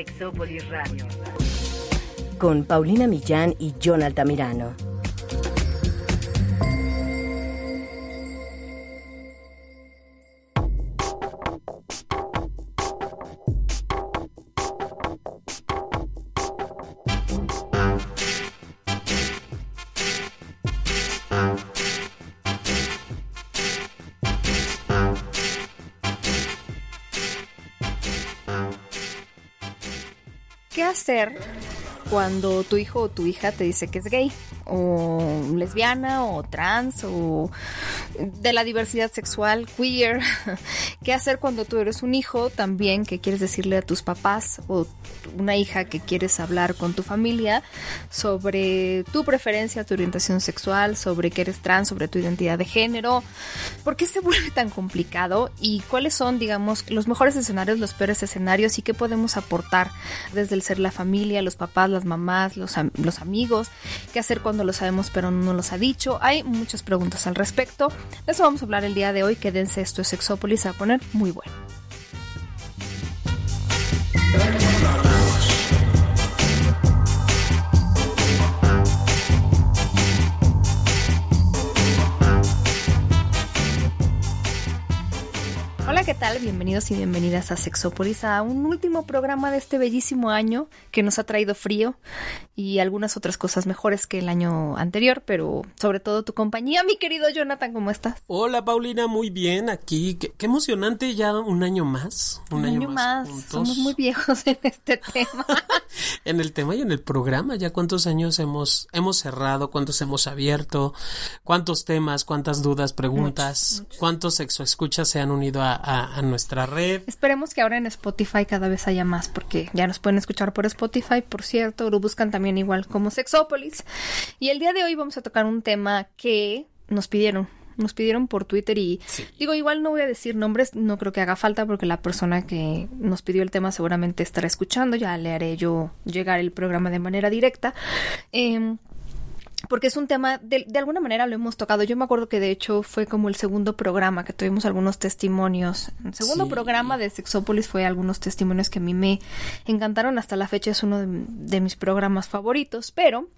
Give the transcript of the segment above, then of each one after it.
Sexópolis Radio. Con Paulina Millán y John Altamirano. Hacer cuando tu hijo o tu hija te dice que es gay? o lesbiana o trans o de la diversidad sexual, queer. ¿Qué hacer cuando tú eres un hijo también que quieres decirle a tus papás o una hija que quieres hablar con tu familia sobre tu preferencia, tu orientación sexual, sobre que eres trans, sobre tu identidad de género? ¿Por qué se vuelve tan complicado? ¿Y cuáles son, digamos, los mejores escenarios, los peores escenarios y qué podemos aportar desde el ser la familia, los papás, las mamás, los, los amigos? ¿Qué hacer cuando lo sabemos pero no nos ha dicho. Hay muchas preguntas al respecto. De eso vamos a hablar el día de hoy. Quédense, esto es Sexópolis, muy bueno. Hola, ¿qué tal? Bienvenidos y bienvenidas a Sexópolis, a un último programa de este bellísimo año que nos ha traído frío y algunas otras cosas mejores que el año anterior, pero sobre todo tu compañía, mi querido Jonathan, ¿cómo estás? Hola, Paulina, muy bien, aquí. Qué, emocionante, ya un año más. Un, año, más. Somos muy viejos en este tema. en el tema y en el programa, ya cuántos años hemos, hemos cerrado, cuántos hemos abierto, cuántos temas, cuántas dudas, preguntas, cuántos sexo escuchas se han unido a, a, nuestra red. Esperemos que ahora en Spotify cada vez haya más, porque ya nos pueden escuchar por Spotify, por cierto, lo buscan también igual como Sexópolis. Y el día de hoy vamos a tocar un tema que nos pidieron. Nos pidieron por Twitter y digo, igual no voy a decir nombres, no creo que haga falta porque la persona que nos pidió el tema seguramente estará escuchando, ya le haré yo llegar el programa de manera directa. Eh, porque es un tema, de, de, alguna manera lo hemos tocado. Yo me acuerdo que de hecho fue como el segundo programa que tuvimos algunos testimonios. El segundo programa de Sexópolis fue algunos testimonios que a mí me encantaron. Hasta la fecha es uno de, de, mis programas favoritos, pero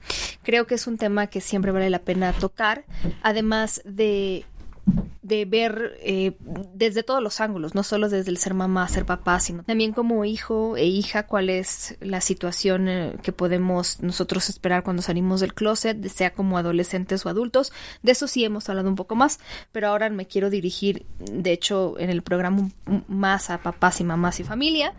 creo que es un tema que siempre vale la pena tocar. Además de de ver eh, desde todos los ángulos, no solo desde el ser mamá, ser papá, sino también como hijo e hija, cuál es la situación eh, que podemos nosotros esperar cuando salimos del closet, sea como adolescentes o adultos. De eso sí hemos hablado un poco más, pero ahora me quiero dirigir, de hecho, en el programa más a papás y mamás y familia.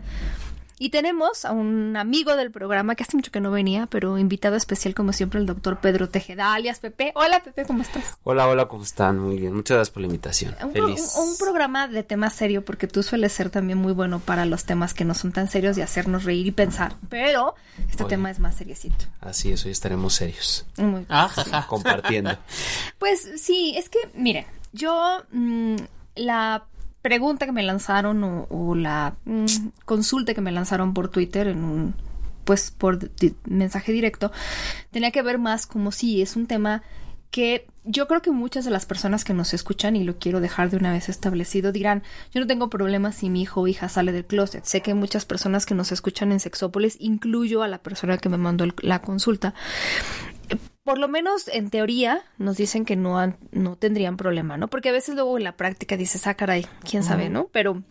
Y tenemos a un amigo del programa que hace mucho que no venía, pero invitado especial como siempre el doctor Pedro Tejeda, alias Pepe. Hola Pepe, ¿cómo estás? Hola, hola, ¿cómo están? Muy bien, muchas gracias por la invitación. Un, Feliz. Pro, un, un programa de tema serio porque tú sueles ser también muy bueno para los temas que no son tan serios y hacernos reír y pensar, pero este Oye, tema es más seriecito. Así es, hoy estaremos serios. Muy ah. Compartiendo. pues sí, es que, miren, yo mmm, la pregunta que me lanzaron o, la mmm, consulta que me lanzaron por Twitter en un pues por mensaje directo tenía que ver más como si es un tema que yo creo que muchas de las personas que nos escuchan, y lo quiero dejar de una vez establecido, dirán, yo no tengo problemas si mi hijo o hija sale del closet. Sé que muchas personas que nos escuchan en Sexópolis, incluyo a la persona que me mandó la consulta, por lo menos en teoría nos dicen que no, han, no tendrían problema, ¿no? Porque a veces luego en la práctica dices, ah, caray, quién sabe, ¿no? Pero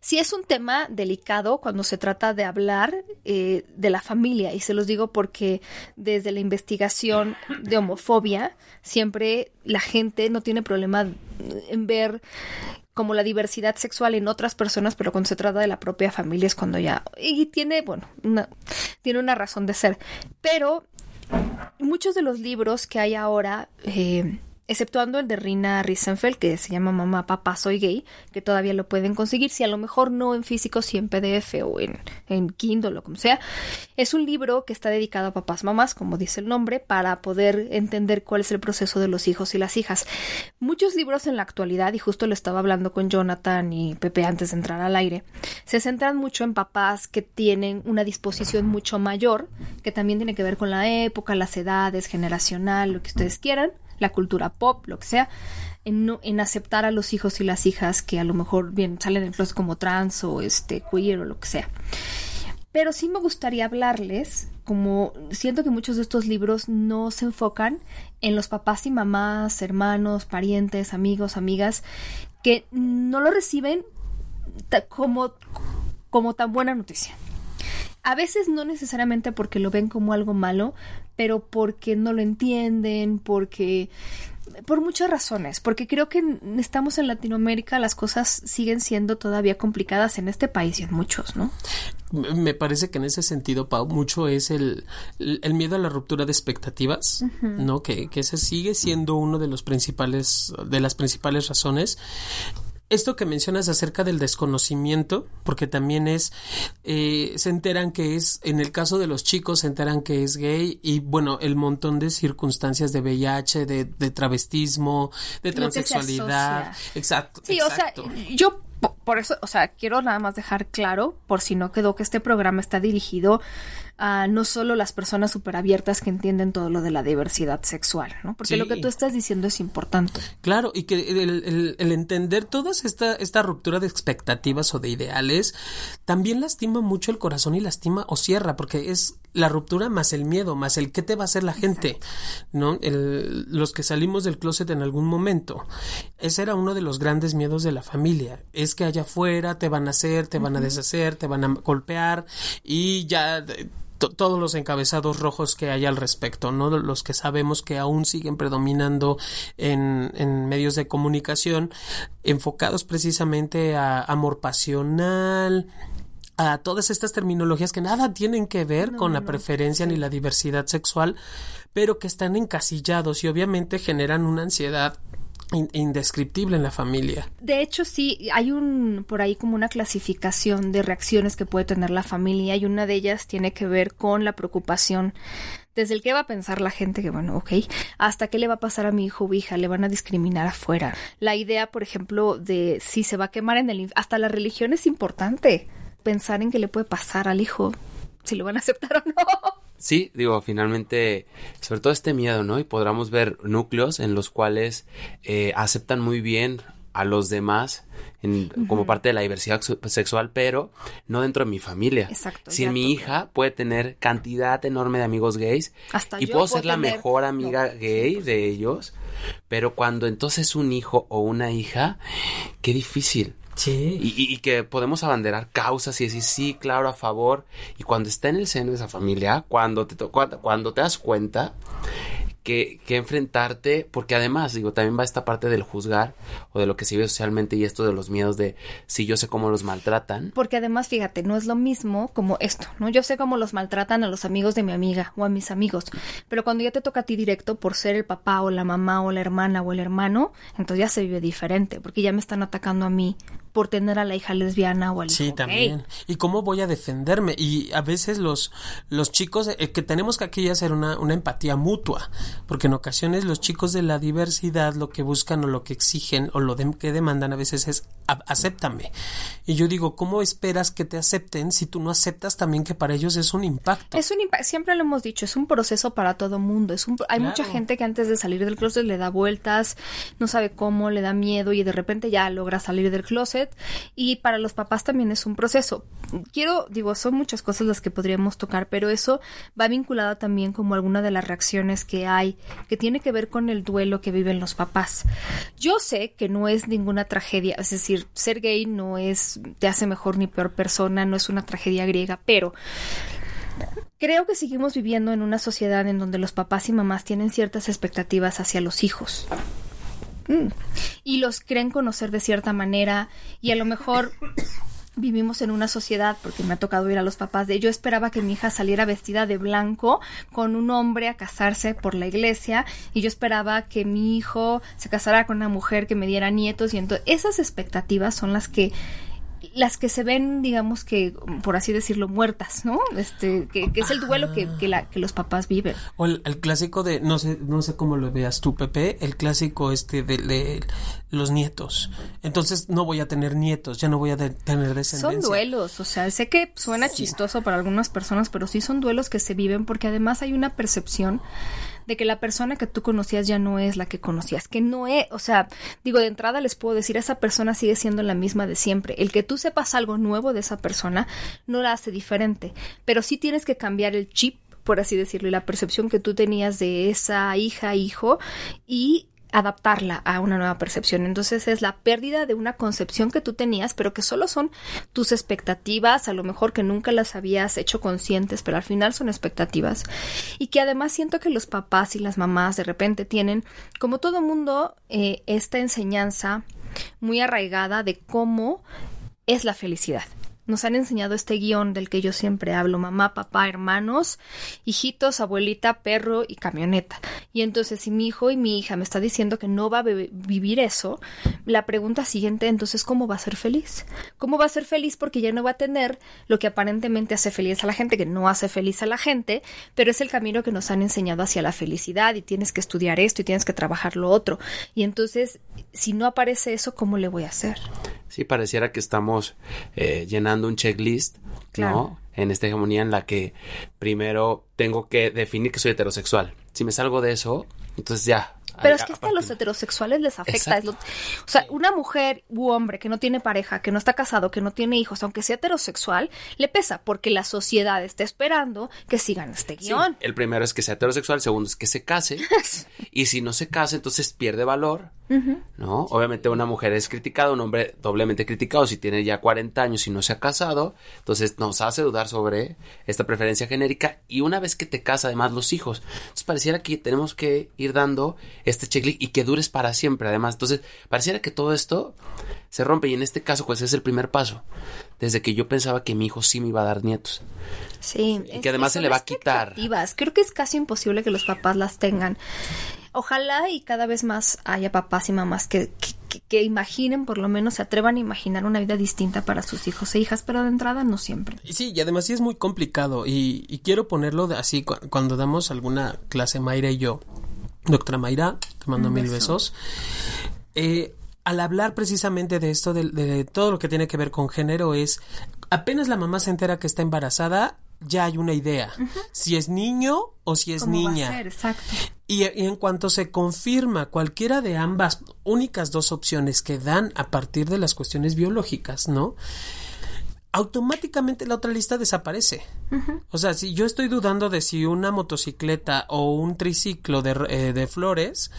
sí es un tema delicado cuando se trata de hablar eh, de la familia y se los digo porque desde la investigación de homofobia siempre la gente no tiene problema en ver como la diversidad sexual en otras personas, pero cuando se trata de la propia familia es cuando ya y tiene bueno una, tiene una razón de ser, pero muchos de los libros que hay ahora eh, exceptuando el de Rina Risenfeld, que se llama Mamá, Papá, Soy Gay, que todavía lo pueden conseguir, si a lo mejor no en físico, si en PDF o en, Kindle o como sea. Es un libro que está dedicado a papás, mamás, como dice el nombre, para poder entender cuál es el proceso de los hijos y las hijas. Muchos libros en la actualidad, y justo lo estaba hablando con Jonathan y Pepe antes de entrar al aire, se centran mucho en papás que tienen una disposición mucho mayor, que también tiene que ver con la época, las edades, generacional, lo que ustedes quieran la cultura pop, lo que sea, en, no, en aceptar a los hijos y las hijas que a lo mejor bien salen en closet como trans o este queer o lo que sea. Pero sí me gustaría hablarles, como siento que muchos de estos libros no se enfocan en los papás y mamás, hermanos, parientes, amigos, amigas, que no lo reciben como, como tan buena noticia. A veces no necesariamente porque lo ven como algo malo, pero porque no lo entienden, porque por muchas razones, porque creo que estamos en Latinoamérica, las cosas siguen siendo todavía complicadas en este país y en muchos, ¿no? Me parece que en ese sentido, Pau, mucho es el, el miedo a la ruptura de expectativas, ¿no? Que, que ese sigue siendo uno de los principales, de las principales razones esto que mencionas acerca del desconocimiento, porque también es, eh, se enteran que es, en el caso de los chicos, se enteran que es gay y bueno, el montón de circunstancias de VIH, de, de travestismo, de transexualidad. Exacto. Sí, o sea, yo por eso, o sea, quiero nada más dejar claro, por si no quedó que este programa está dirigido a no solo las personas súper abiertas que entienden todo lo de la diversidad sexual, ¿no? Porque lo que tú estás diciendo es importante. Claro, y que el, el, entender toda esta, esta ruptura de expectativas o de ideales también lastima mucho el corazón y lastima o cierra, porque es la ruptura más el miedo, más el qué te va a hacer la gente, ¿no? El, los que salimos del closet en algún momento. Ese era uno de los grandes miedos de la familia. Es que allá afuera te van a hacer, te van a deshacer, te van a golpear y ya todos los encabezados rojos que hay al respecto, ¿no? Los que sabemos que aún siguen predominando en, en medios de comunicación enfocados precisamente a amor pasional, a todas estas terminologías que nada tienen que ver con la preferencia ni la diversidad sexual, pero que están encasillados y obviamente generan una ansiedad indescriptible en la familia. De hecho, sí, hay un por ahí como una clasificación de reacciones que puede tener la familia y una de ellas tiene que ver con la preocupación desde el que va a pensar la gente que, bueno, ok, hasta qué le va a pasar a mi hijo o hija, le van a discriminar afuera. La idea, por ejemplo, de si se va a quemar en el... Hasta la religión es importante. Pensar en qué le puede pasar al hijo, si lo van a aceptar o no. Sí, digo, finalmente, sobre todo este miedo, ¿no? Y podremos ver núcleos en los cuales eh, aceptan muy bien a los demás en, como parte de la diversidad sexual, pero no dentro de mi familia. Exacto. Si mi hija puede tener cantidad enorme de amigos gays y puedo ser la mejor amiga gay de ellos, pero cuando entonces un hijo o una hija, qué difícil. Sí. Y, y, que podemos abanderar causas y decir, sí, claro, a favor. Y cuando está en el seno de esa familia, cuando te, cuando, cuando te das cuenta, que, enfrentarte, porque además, digo, también va esta parte del juzgar o de lo que se vive socialmente y esto de los miedos de si yo sé cómo los maltratan. Porque además, fíjate, no es lo mismo como esto, ¿no? Yo sé cómo los maltratan a los amigos de mi amiga o a mis amigos, pero cuando ya te toca a ti directo por ser el papá o la mamá o la hermana o el hermano, entonces ya se vive diferente, porque ya me están atacando a mí por tener a la hija lesbiana o al sí, también. ¿Y cómo voy a defenderme? Y a veces los, los chicos, eh, que tenemos que aquí hacer una, una empatía mutua, porque en ocasiones los chicos de la diversidad lo que buscan o lo que exigen o lo que demandan a veces es acéptame. Y yo digo, ¿cómo esperas que te acepten si tú no aceptas también que para ellos es un impacto? Es un impacto, siempre lo hemos dicho, es un proceso para todo mundo. Es un, hay mucha gente que antes de salir del closet le da vueltas, no sabe cómo, le da miedo y de repente ya logra salir del closet. Y para los papás también es un proceso. Quiero, digo, son muchas cosas las que podríamos tocar, pero eso va vinculado también como alguna de las reacciones que hay, que tiene que ver con el duelo que viven los papás. Yo sé que no es ninguna tragedia, es decir, ser gay no es, te hace mejor ni peor persona, no es una tragedia griega, pero creo que seguimos viviendo en una sociedad en donde los papás y mamás tienen ciertas expectativas hacia los hijos. Y los creen conocer de cierta manera y a lo mejor vivimos en una sociedad, porque me ha tocado ir a los papás de yo esperaba que mi hija saliera vestida de blanco con un hombre a casarse por la iglesia y yo esperaba que mi hijo se casara con una mujer que me diera nietos y entonces esas expectativas son las que las que se ven, digamos que, por así decirlo, muertas, ¿no? Este, que, es el duelo que, que, la, que, los papás viven. O el, clásico de, no sé, no sé cómo lo veas tú, Pepe, el clásico este de, los nietos. Entonces no voy a tener nietos, ya no voy a tener descendencia. Son duelos, o sea, sé que suena chistoso para algunas personas, pero sí son duelos que se viven porque además hay una percepción de que la persona que tú conocías ya no es la que conocías, que no es, o sea, digo, de entrada les puedo decir, esa persona sigue siendo la misma de siempre. El que tú sepas algo nuevo de esa persona no la hace diferente, pero sí tienes que cambiar el chip por así decirlo, y la percepción que tú tenías de esa hija, hijo, y adaptarla a una nueva percepción. Entonces es la pérdida de una concepción que tú tenías, pero que solo son tus expectativas, a lo mejor que nunca las habías hecho conscientes, pero al final son expectativas. Y que además siento que los papás y las mamás de repente tienen, como todo mundo, eh, esta enseñanza muy arraigada de cómo es la felicidad nos han enseñado este guion del que yo siempre hablo, mamá, papá, hermanos, hijitos, abuelita, perro y camioneta. Y entonces si mi hijo y mi hija me está diciendo que no va a vivir eso, la pregunta siguiente entonces, ¿cómo va a ser feliz? ¿Cómo va a ser feliz porque ya no va a tener lo que aparentemente hace feliz a la gente, que no hace feliz a la gente, pero es el camino que nos han enseñado hacia la felicidad y tienes que estudiar esto y tienes que trabajar lo otro. Y entonces, si no aparece eso, ¿cómo le voy a hacer? Sí, pareciera que estamos eh, llenando un checklist, ¿no? En esta hegemonía en la que primero tengo que definir que soy heterosexual. Si me salgo de eso, entonces ya, pero es que hasta a los heterosexuales les afecta. o sea, una mujer u hombre que no tiene pareja, que no está casado, que no tiene hijos, aunque sea heterosexual, le pesa porque la sociedad está esperando que sigan este guion. el primero es que sea heterosexual, el segundo es que se case. y si no se casa, entonces pierde valor. ¿No? Obviamente una mujer es criticada, un hombre doblemente criticado si tiene ya 40 años y no se ha casado, entonces nos hace dudar sobre esta preferencia genérica y una vez que te casa además los hijos. Entonces pareciera que tenemos que ir dando este checklist y que dures para siempre además. Entonces pareciera que todo esto se rompe y en este caso pues es el primer paso. Desde que yo pensaba que mi hijo sí me iba a dar nietos. Sí. Y que además se le va a quitar. Creo que es casi imposible que los papás las tengan. Ojalá y cada vez más haya papás y mamás que, que, imaginen, por lo menos se atrevan a imaginar una vida distinta para sus hijos e hijas, pero de entrada no siempre. Sí, y además sí es muy complicado y, quiero ponerlo así cuando damos alguna clase Mayra y yo. Doctora Mayra, te mando mil besos. Eh, al hablar precisamente de esto, de, todo lo que tiene que ver con género, es apenas la mamá se entera que está embarazada, ya hay una idea, si es niño o si es niña. Exacto. Y, en cuanto se confirma cualquiera de ambas únicas dos opciones que dan a partir de las cuestiones biológicas, ¿no? automáticamente la otra lista desaparece. O sea, si yo estoy dudando de si una motocicleta o un triciclo de, eh, de flores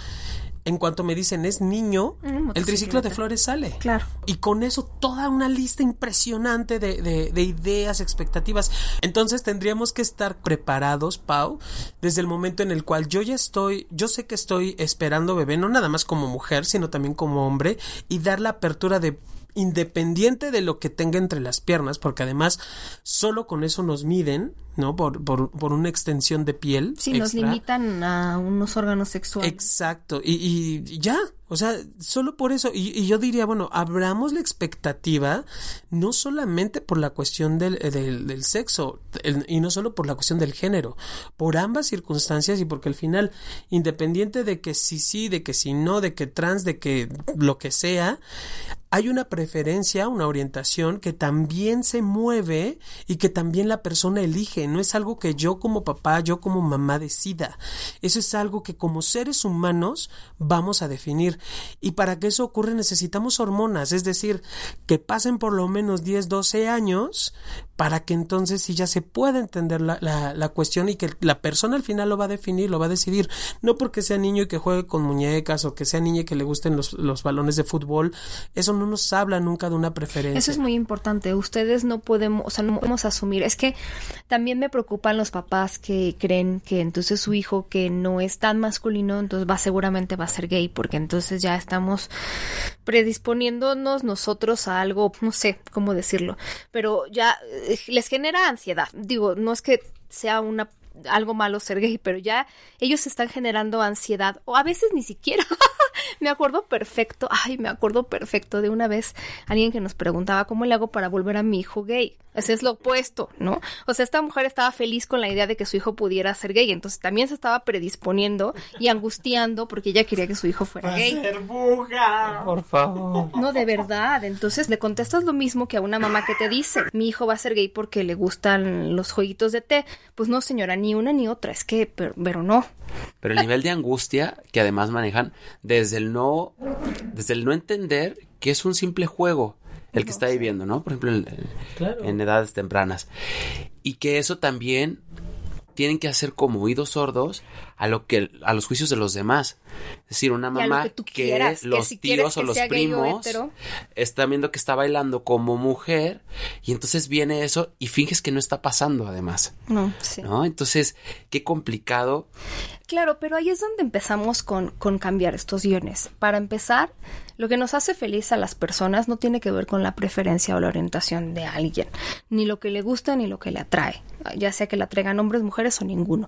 en cuanto me dicen es niño, el triciclo de flores sale. Claro. Y con eso toda una lista impresionante de, de, ideas, expectativas. Entonces tendríamos que estar preparados, Pau, desde el momento en el cual yo ya estoy, yo sé que estoy esperando bebé, no nada más como mujer, sino también como hombre, y dar la apertura de independiente de lo que tenga entre las piernas, porque además solo con eso nos miden, ¿no? Por, por, por una extensión de piel. Sí, nos limitan a unos órganos sexuales. Exacto, y, y ya, o sea, solo por eso, y, yo diría, bueno, abramos la expectativa no solamente por la cuestión del, del, sexo y no solo por la cuestión del género, por ambas circunstancias y porque al final, independiente de que sí, sí, de que sí, no, de que trans, de que lo que sea, hay una preferencia, una orientación que también se mueve y que también la persona elige. No es algo que yo como papá, yo como mamá decida. Eso es algo que como seres humanos vamos a definir. Y para que eso ocurra necesitamos hormonas, es decir, que pasen por lo menos 10, 12 años para que entonces sí ya se pueda entender la, la, cuestión y que la persona al final lo va a definir, lo va a decidir. No porque sea niño y que juegue con muñecas o que sea niña y que le gusten los, los balones de fútbol. Eso no nos habla nunca de una preferencia. Eso es muy importante. Ustedes no podemos, o sea, no podemos asumir. Es que también me preocupan los papás que creen que entonces su hijo que no es tan masculino, entonces va seguramente va a ser gay, porque entonces ya estamos predisponiéndonos nosotros a algo, no sé cómo decirlo, pero ya les genera ansiedad. Digo, no es que sea una algo malo ser gay, pero ya ellos están generando ansiedad o a veces ni siquiera. me acuerdo perfecto, ay, me acuerdo perfecto de una vez alguien que nos preguntaba cómo le hago para volver a mi hijo gay. Ese es lo opuesto, ¿no? O sea, esta mujer estaba feliz con la idea de que su hijo pudiera ser gay, entonces también se estaba predisponiendo y angustiando porque ella quería que su hijo fuera gay. Ser buja, por favor. No, de verdad. Entonces le contestas lo mismo que a una mamá que te dice, mi hijo va a ser gay porque le gustan los jueguitos de té. Pues no, señora, ni una ni otra, es que, pero, pero no. Pero el nivel de angustia que además manejan desde el no, desde el no entender que es un simple juego el que está viviendo, ¿no? Por ejemplo, en, Claro. en edades tempranas. Y que eso también tienen que hacer como oídos sordos a lo que a los juicios de los demás. Es decir, una mamá que quieras, que los si tíos o los primos están viendo que está bailando como mujer y entonces viene eso y finges que no está pasando además, No, sí. ¿no? Entonces, qué complicado. Claro, pero ahí es donde empezamos con, con cambiar estos guiones. Para empezar, lo que nos hace feliz a las personas no tiene que ver con la preferencia o la orientación de alguien, ni lo que le gusta ni lo que le atrae, ya sea que la traigan hombres, mujeres o ninguno.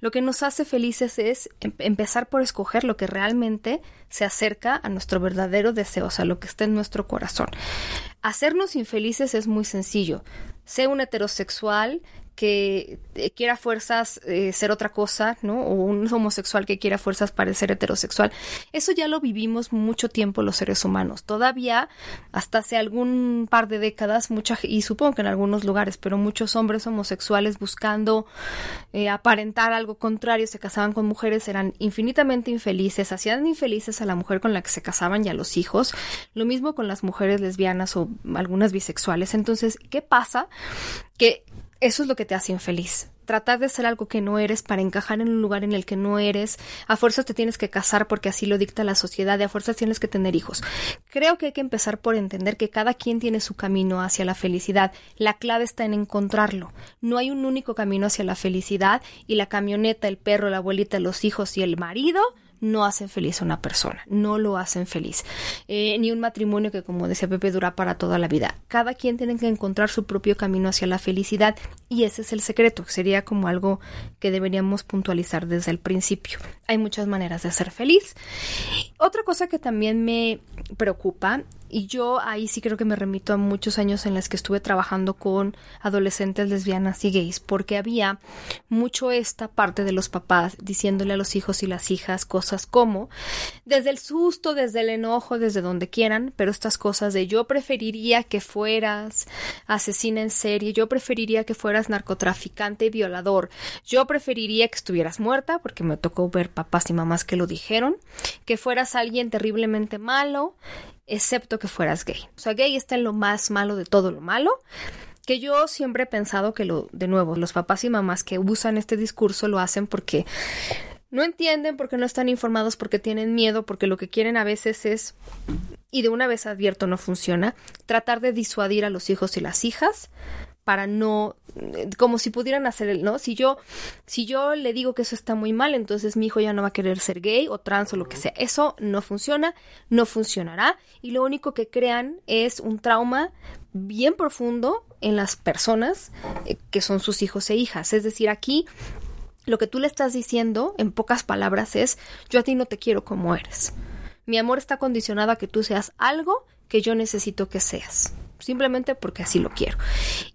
Lo que nos hace es em- empezar por escoger lo que realmente se acerca a nuestro verdadero deseo, o sea, lo que está en nuestro corazón. Hacernos infelices es muy sencillo. Sé un heterosexual que eh, quiera fuerzas eh, ser otra cosa, ¿no? O un homosexual que quiera fuerzas parecer heterosexual. Eso ya lo vivimos mucho tiempo los seres humanos. Todavía, hasta hace algún par de décadas, mucha, y supongo que en algunos lugares, pero muchos hombres homosexuales buscando eh, aparentar algo contrario, se casaban con mujeres, eran infinitamente infelices, hacían infelices a la mujer con la que se casaban y a los hijos. Lo mismo con las mujeres lesbianas o algunas bisexuales. Entonces, ¿qué pasa? Que eso es lo que te hace infeliz. Tratar de ser algo que no eres para encajar en un lugar en el que no eres. A fuerzas te tienes que casar porque así lo dicta la sociedad y a fuerzas tienes que tener hijos. Creo que hay que empezar por entender que cada quien tiene su camino hacia la felicidad. La clave está en encontrarlo. No hay un único camino hacia la felicidad y la camioneta, el perro, la abuelita, los hijos y el marido no hacen feliz a una persona, no lo hacen feliz. Eh, ni un matrimonio que, como decía Pepe, dura para toda la vida. Cada quien tiene que encontrar su propio camino hacia la felicidad y ese es el secreto. Sería como algo que deberíamos puntualizar desde el principio. Hay muchas maneras de ser feliz. Otra cosa que también me preocupa y yo ahí sí creo que me remito a muchos años en los que estuve trabajando con adolescentes lesbianas y gays, porque había mucho esta parte de los papás diciéndole a los hijos y las hijas cosas como, desde el susto, desde el enojo, desde donde quieran, pero estas cosas de yo preferiría que fueras asesina en serie, yo preferiría que fueras narcotraficante y violador, yo preferiría que estuvieras muerta, porque me tocó ver papás y mamás que lo dijeron, que fueras alguien terriblemente malo, excepto que fueras gay. O sea, gay está en lo más malo de todo lo malo. Que yo siempre he pensado que lo, de nuevo, los papás y mamás que usan este discurso lo hacen porque no entienden, porque no están informados, porque tienen miedo, porque lo que quieren a veces es, y de una vez advierto no funciona, tratar de disuadir a los hijos y las hijas para no como si pudieran hacer el, ¿no? Si yo si yo le digo que eso está muy mal, entonces mi hijo ya no va a querer ser gay o trans o lo que sea. Eso no funciona, no funcionará y lo único que crean es un trauma bien profundo en las personas eh, que son sus hijos e hijas. Es decir, aquí lo que tú le estás diciendo en pocas palabras es yo a ti no te quiero como eres. Mi amor está condicionado a que tú seas algo que yo necesito que seas simplemente porque así lo quiero.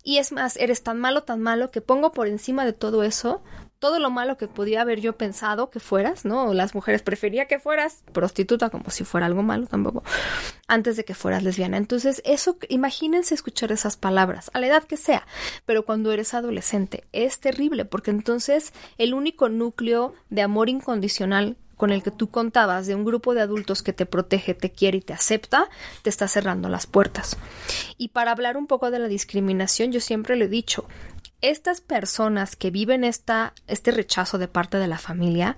Y es más, eres tan malo, tan malo, que pongo por encima de todo eso todo lo malo que podía haber yo pensado que fueras, ¿no? Las mujeres prefería que fueras prostituta como si fuera algo malo tampoco, antes de que fueras lesbiana. Entonces, eso, imagínense escuchar esas palabras, a la edad que sea, pero cuando eres adolescente, es terrible, porque entonces el único núcleo de amor incondicional con el que tú contabas de un grupo de adultos que te protege, te quiere y te acepta, te está cerrando las puertas. Y para hablar un poco de la discriminación, yo siempre le he dicho, estas personas que viven esta, este rechazo de parte de la familia,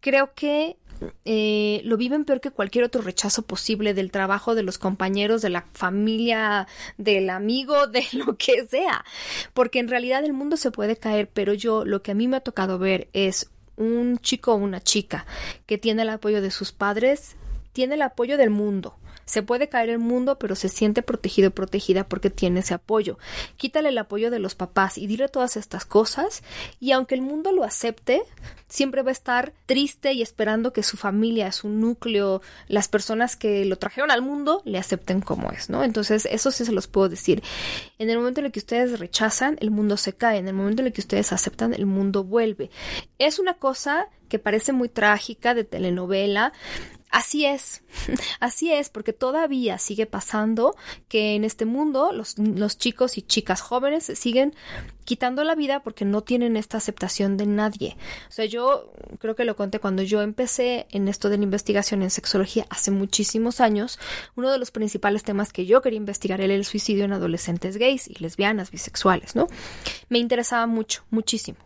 creo que eh, lo viven peor que cualquier otro rechazo posible del trabajo, de los compañeros, de la familia, del amigo, de lo que sea. Porque en realidad el mundo se puede caer, pero yo lo que a mí me ha tocado ver es un chico o una chica que tiene el apoyo de sus padres, tiene el apoyo del mundo. Se puede caer el mundo, pero se siente protegido y protegida porque tiene ese apoyo. Quítale el apoyo de los papás y dile todas estas cosas y aunque el mundo lo acepte, siempre va a estar triste y esperando que su familia, su núcleo, las personas que lo trajeron al mundo le acepten como es, ¿no? Entonces, eso sí se los puedo decir. En el momento en el que ustedes rechazan, el mundo se cae. En el momento en el que ustedes aceptan, el mundo vuelve. Es una cosa que parece muy trágica de telenovela. Así es, así es, porque todavía sigue pasando que en este mundo los, los, chicos y chicas jóvenes siguen quitando la vida porque no tienen esta aceptación de nadie. O sea, yo creo que lo conté cuando yo empecé en esto de la investigación en sexología hace muchísimos años, uno de los principales temas que yo quería investigar era el suicidio en adolescentes gays y lesbianas, bisexuales, ¿no? Me interesaba mucho, muchísimo.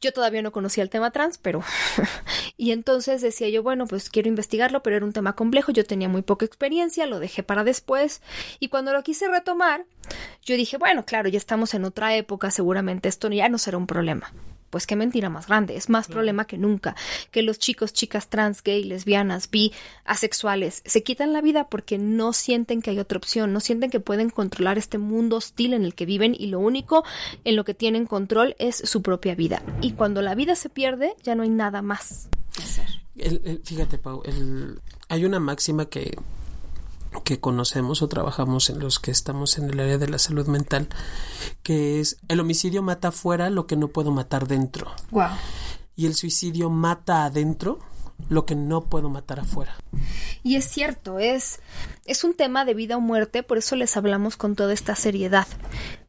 Yo todavía no conocía el tema trans, pero... y entonces decía yo, bueno, pues quiero investigarlo, pero era un tema complejo, yo tenía muy poca experiencia, lo dejé para después, y cuando lo quise retomar, yo dije, bueno, claro, ya estamos en otra época, seguramente esto ya no será un problema pues qué mentira más grande, es más problema que nunca, que los chicos, chicas trans, gay, lesbianas, bi, asexuales, se quitan la vida porque no sienten que hay otra opción, no sienten que pueden controlar este mundo hostil en el que viven y lo único en lo que tienen control es su propia vida. Y cuando la vida se pierde, ya no hay nada más que hacer. fíjate, Pau, hay una máxima que que conocemos o trabajamos en los que estamos en el área de la salud mental, que es el homicidio mata afuera lo que no puedo matar dentro. Wow. Y el suicidio mata adentro lo que no puedo matar afuera. Y es cierto, es, es un tema de vida o muerte, por eso les hablamos con toda esta seriedad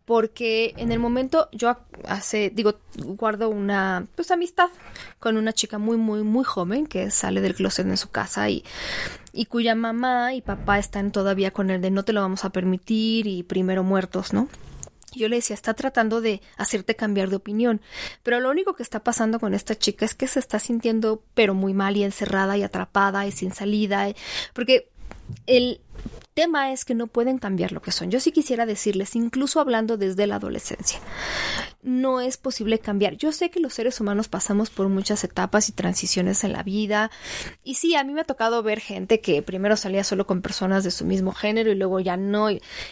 porque en el momento yo hace, digo, guardo una pues amistad con una chica muy muy muy joven que sale del closet en su casa y y cuya mamá y papá están todavía con el de no te lo vamos a permitir y primero muertos, ¿no? Yo le decía, está tratando de hacerte cambiar de opinión, pero lo único que está pasando con esta chica es que se está sintiendo pero muy mal y encerrada y atrapada y sin salida, porque el tema es que no pueden cambiar lo que son. Yo sí quisiera decirles, incluso hablando desde la adolescencia, no es posible cambiar. Yo sé que los seres humanos pasamos por muchas etapas y transiciones en la vida. Y sí, a mí me ha tocado ver gente que primero salía solo con personas de su mismo género y luego ya no.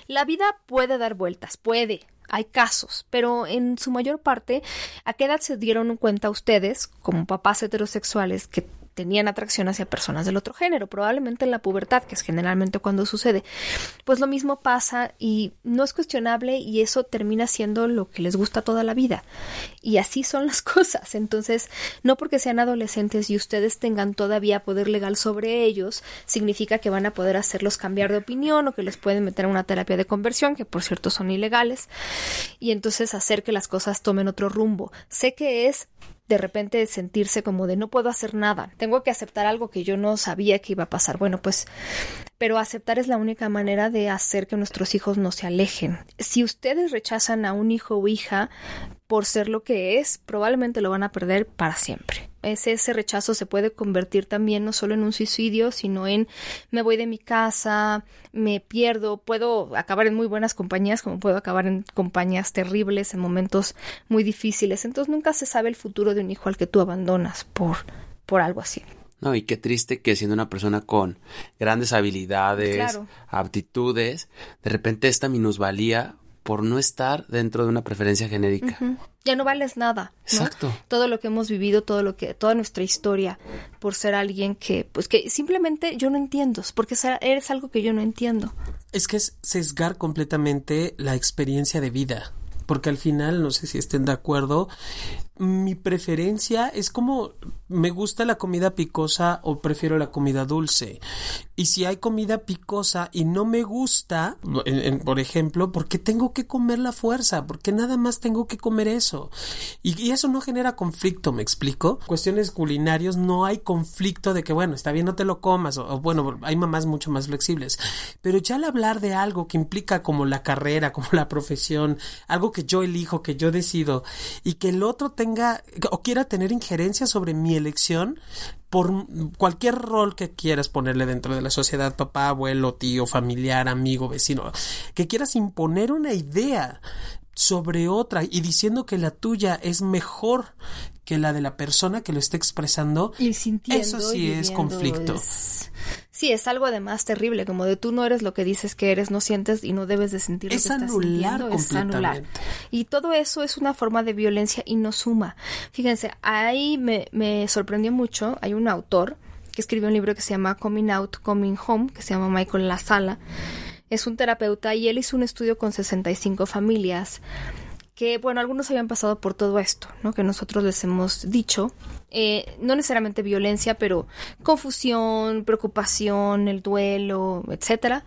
La vida puede dar vueltas, puede, hay casos, pero en su mayor parte, ¿a qué edad se dieron cuenta ustedes, como papás heterosexuales, que tenían atracción hacia personas del otro género, probablemente en la pubertad, que es generalmente cuando sucede. Pues lo mismo pasa y no es cuestionable y eso termina siendo lo que les gusta toda la vida. Y así son las cosas. Entonces, no porque sean adolescentes y ustedes tengan todavía poder legal sobre ellos, significa que van a poder hacerlos cambiar de opinión o que les pueden meter a una terapia de conversión, que por cierto son ilegales, y entonces hacer que las cosas tomen otro rumbo. Sé que es de repente sentirse como de no puedo hacer nada, tengo que aceptar algo que yo no sabía que iba a pasar. Bueno, pues, pero aceptar es la única manera de hacer que nuestros hijos no se alejen. Si ustedes rechazan a un hijo o hija por ser lo que es, probablemente lo van a perder para siempre ese, ese rechazo se puede convertir también no solo en un suicidio, sino en me voy de mi casa, me pierdo, puedo acabar en muy buenas compañías como puedo acabar en compañías terribles, en momentos muy difíciles. Entonces nunca se sabe el futuro de un hijo al que tú abandonas por, por algo así. No, y qué triste que siendo una persona con grandes habilidades, aptitudes, de repente esta minusvalía por no estar dentro de una preferencia genérica. Ya no vales nada. Exacto. Todo lo que hemos vivido, todo lo que, toda nuestra historia, por ser alguien que, pues que simplemente yo no entiendo, porque eres algo que yo no entiendo. Es que es sesgar completamente la experiencia de vida porque al final, no sé si estén de acuerdo, mi preferencia es como me gusta la comida picosa o prefiero la comida dulce. Y si hay comida picosa y no me gusta, por ejemplo, ¿por qué tengo que comer la fuerza? ¿Por qué nada más tengo que comer eso? Y, eso no genera conflicto, ¿me explico? Cuestiones culinarios no hay conflicto de que, bueno, está bien, no te lo comas, o, bueno, hay mamás mucho más flexibles. Pero ya al hablar de algo que implica como la carrera, como la profesión, algo que yo elijo, que yo decido, y que el otro tenga o quiera tener injerencia sobre mi elección por cualquier rol que quieras ponerle dentro de la sociedad, papá, abuelo, tío, familiar, amigo, vecino, que quieras imponer una idea sobre otra y diciendo que la tuya es mejor que la de la persona que lo está expresando, y sintiendo, eso sí es conflicto. Sí, es algo además terrible, como de tú no eres lo que dices que eres, no sientes y no debes de sentir lo es que anular estás es anular. Y todo eso es una forma de violencia y no suma. Fíjense, ahí me, me sorprendió mucho, hay un autor que escribió un libro que se llama Coming Out, Coming Home, que se llama Michael La Sala. Es un terapeuta y él hizo un estudio con 65 familias que, bueno, algunos habían pasado por todo esto, ¿no? Que nosotros les hemos dicho. Eh, no necesariamente violencia, pero confusión, preocupación, el duelo, etcétera.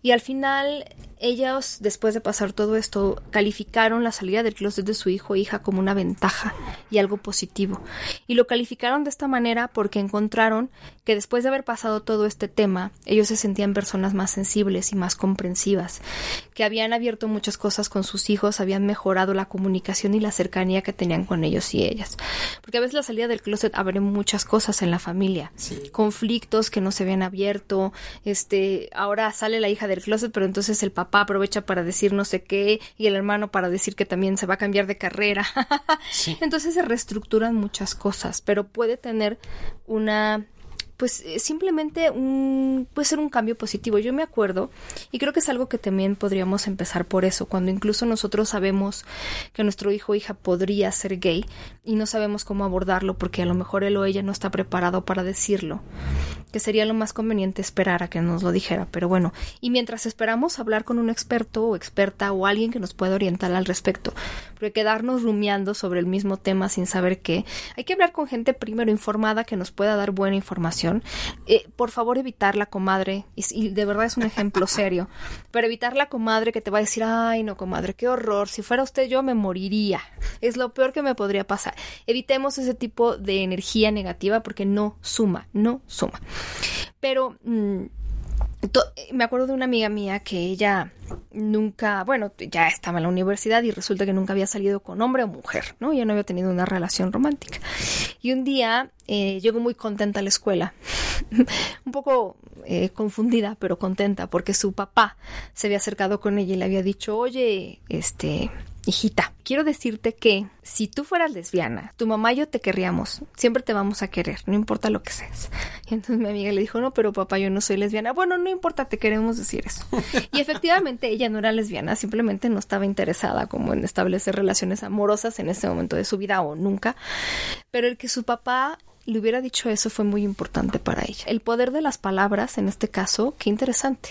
Y al final ellos, después de pasar todo esto, calificaron la salida del closet de su hijo e hija como una ventaja y algo positivo. Y lo calificaron de esta manera porque encontraron que después de haber pasado todo este tema, ellos se sentían personas más sensibles y más comprensivas, que habían abierto muchas cosas con sus hijos, habían mejorado la comunicación y la cercanía que tenían con ellos y ellas. Porque a veces la salida del closet abre muchas cosas en la familia, conflictos que no se habían abierto, este, ahora sale la hija del closet, pero entonces el papá aprovecha para decir no sé qué y el hermano para decir que también se va a cambiar de carrera. Entonces se reestructuran muchas cosas, pero puede tener una pues eh, simplemente un, puede ser un cambio positivo. Yo me acuerdo, y creo que es algo que también podríamos empezar por eso, cuando incluso nosotros sabemos que nuestro hijo o hija podría ser gay y no sabemos cómo abordarlo porque a lo mejor él o ella no está preparado para decirlo, que sería lo más conveniente esperar a que nos lo dijera. Pero bueno, y mientras esperamos hablar con un experto o experta o alguien que nos pueda orientar al respecto, porque quedarnos rumiando sobre el mismo tema sin saber qué, hay que hablar con gente primero informada que nos pueda dar buena información eh, por favor evitar la comadre, y, de verdad es un ejemplo serio, pero evitar la comadre que te va a decir, ay no comadre, qué horror, si fuera usted yo me moriría, es lo peor que me podría pasar. Evitemos ese tipo de energía negativa porque no suma, no suma. Pero... Mm, me acuerdo de una amiga mía que ella nunca, bueno, ya estaba en la universidad y resulta que nunca había salido con hombre o mujer, ¿no? Ya no había tenido una relación romántica. Y un día eh, llegó muy contenta a la escuela, un poco eh, confundida, pero contenta, porque su papá se había acercado con ella y le había dicho, oye, este, hijita, quiero decirte que si tú fueras lesbiana, tu mamá y yo te querríamos, siempre te vamos a querer, no importa lo que seas. Y entonces mi amiga le dijo, no, pero papá, yo no soy lesbiana. Bueno, no importa, te queremos decir eso. Y efectivamente ella no era lesbiana, simplemente no estaba interesada como en establecer relaciones amorosas en ese momento de su vida o nunca. Pero el que su papá le hubiera dicho eso fue muy importante para ella. El poder de las palabras, en este caso, qué interesante.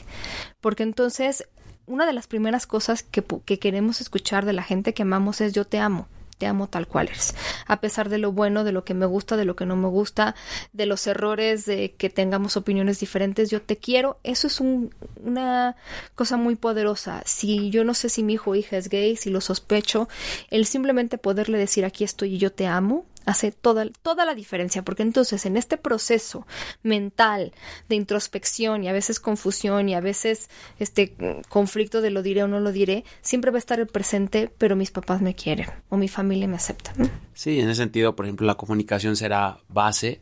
Porque entonces una de las primeras cosas que, que, queremos escuchar de la gente que amamos es yo te amo. Te amo tal cual eres. A pesar de lo bueno, de lo que me gusta, de lo que no me gusta, de los errores, de que tengamos opiniones diferentes, yo te quiero. Eso es una cosa muy poderosa. Si yo no sé si mi hijo o hija es gay, si lo sospecho, el simplemente poderle decir aquí estoy y yo te amo, hace toda, toda la diferencia, porque entonces en este proceso mental de introspección y a veces confusión y a veces este conflicto de lo diré o no lo diré, siempre va a estar el presente, pero mis papás me quieren o mi familia me acepta. Sí, en ese sentido, por ejemplo, la comunicación será base,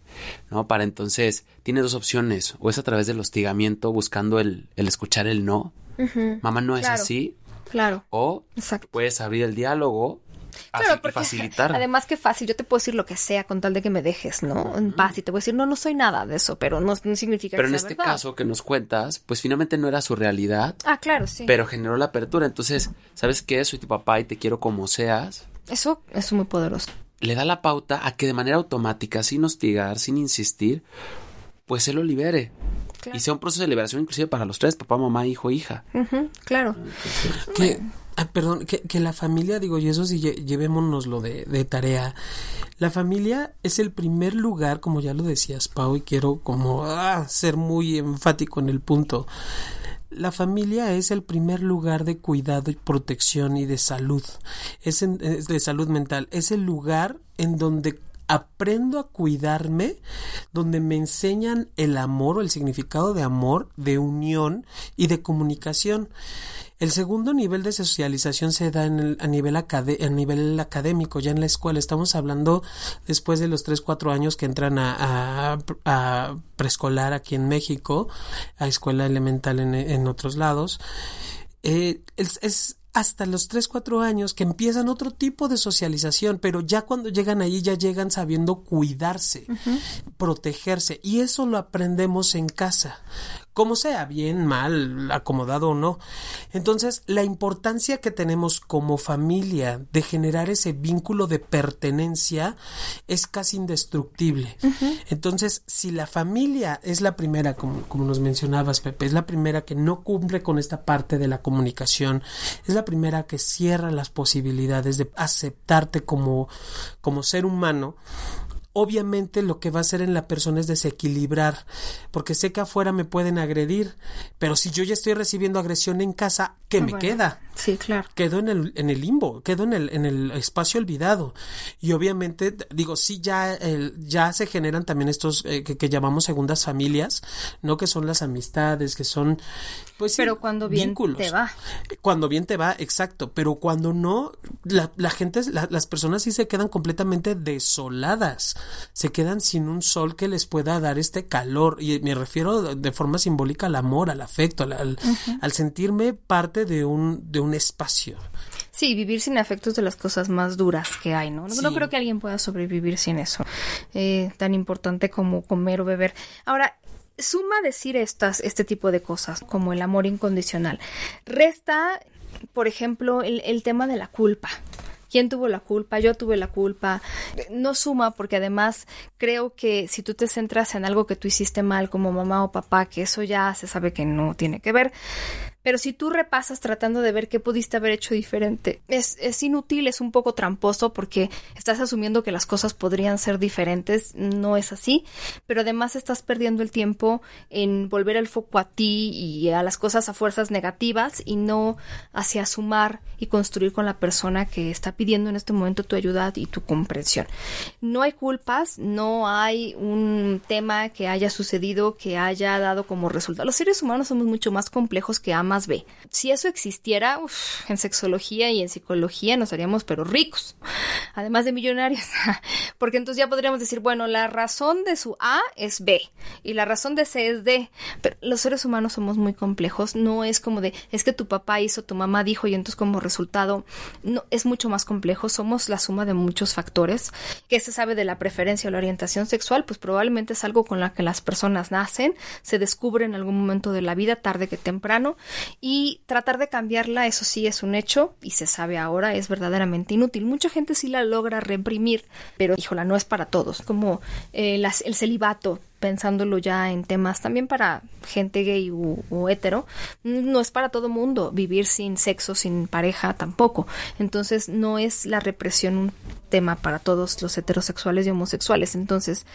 ¿no? Para entonces, tiene dos opciones, o es a través del hostigamiento buscando el, el escuchar el no. Mamá no es así. Claro. O puedes abrir el diálogo Claro, porque facilitar. Además que fácil, yo te puedo decir lo que sea con tal de que me dejes, ¿no? En paz y te voy a decir, no, no soy nada de eso, pero no, significa pero que en este caso que nos cuentas, pues finalmente no era su realidad. Ah, claro, sí. Pero generó la apertura, entonces, ¿sabes qué? Soy tu papá y te quiero como seas. Eso, es muy poderoso. Le da la pauta a que de manera automática, sin hostigar, sin insistir, pues se lo libere. Y sea un proceso de liberación inclusive para los tres, papá, mamá, hijo, hija. claro. Que Ah, perdón, que, que, la familia, digo, y eso sí, llevémonoslo de, de tarea. La familia es el primer lugar, como ya lo decías, Pau, y quiero como ah, ser muy enfático en el punto. La familia es el primer lugar de cuidado y protección y de salud. Es, es de salud mental. Es el lugar en donde aprendo a cuidarme, donde me enseñan el amor o el significado de amor, de unión y de comunicación. El segundo nivel de socialización se da en el, a, nivel a nivel académico, ya en la escuela. Estamos hablando después de los 3, 4 años que entran a, preescolar aquí en México, a escuela elemental en, en otros lados. Eh, es, hasta los 3, 4 años que empiezan otro tipo de socialización, pero ya cuando llegan allí ya llegan sabiendo cuidarse, protegerse, y eso lo aprendemos en casa como sea, bien, mal, acomodado o no. Entonces, la importancia que tenemos como familia de generar ese vínculo de pertenencia es casi indestructible. Entonces, si la familia es la primera, como, como nos mencionabas, Pepe, es la primera que no cumple con esta parte de la comunicación, es la primera que cierra las posibilidades de aceptarte como, como ser humano, obviamente lo que va a hacer en la persona es desequilibrar, porque sé que afuera me pueden agredir, pero si yo ya estoy recibiendo agresión en casa, ¿qué me queda? Sí, claro. Quedo en el, en el limbo, quedo en el, en el espacio olvidado. Y obviamente, digo, sí, ya, el, ya se generan también estos eh, que, que, llamamos segundas familias, ¿no? Que son las amistades, que son, pues, pero cuando bien vínculos. te va. Cuando bien te va, exacto. Pero cuando no, la, la gente, la, las personas sí se quedan completamente desoladas se quedan sin un sol que les pueda dar este calor y me refiero de forma simbólica al amor, al afecto, al, al, uh -huh. al sentirme parte de un, de un espacio. Sí, vivir sin afectos de las cosas más duras que hay, ¿no? Sí. No creo que alguien pueda sobrevivir sin eso, eh, tan importante como comer o beber. Ahora, suma decir estas, este tipo de cosas, como el amor incondicional. Resta, por ejemplo, el, el tema de la culpa quién tuvo la culpa, yo tuve la culpa, no suma porque además creo que si tú te centras en algo que tú hiciste mal como mamá o papá, que eso ya se sabe que no tiene que ver, pero si tú repasas tratando de ver qué pudiste haber hecho diferente, es, es, inútil, es un poco tramposo porque estás asumiendo que las cosas podrían ser diferentes, no es así, pero además estás perdiendo el tiempo en volver el foco a ti y a las cosas a fuerzas negativas y no hacia sumar y construir con la persona que está pidiendo en este momento tu ayuda y tu comprensión. No hay culpas, no hay un tema que haya sucedido que haya dado como resultado. Los seres humanos somos mucho más complejos que más B. Si eso existiera en sexología y en psicología nos haríamos pero ricos, además de millonarios, porque entonces ya podríamos decir, bueno, la razón de su A es B y la razón de C es D, pero los seres humanos somos muy complejos, no es como de, es que tu papá hizo, tu mamá dijo y entonces como resultado, no, es mucho más complejo, somos la suma de muchos factores, que se sabe de la preferencia o la orientación sexual, pues probablemente es algo con la que las personas nacen, se descubre en algún momento de la vida, tarde que temprano, y tratar de cambiarla, eso sí es un hecho y se sabe ahora, es verdaderamente inútil. Mucha gente sí la logra reprimir, pero híjola, no es para todos, como eh, el celibato pensándolo ya en temas también para gente gay o hetero, no es para todo mundo vivir sin sexo, sin pareja tampoco. Entonces no es la represión un tema para todos los heterosexuales y homosexuales. Entonces,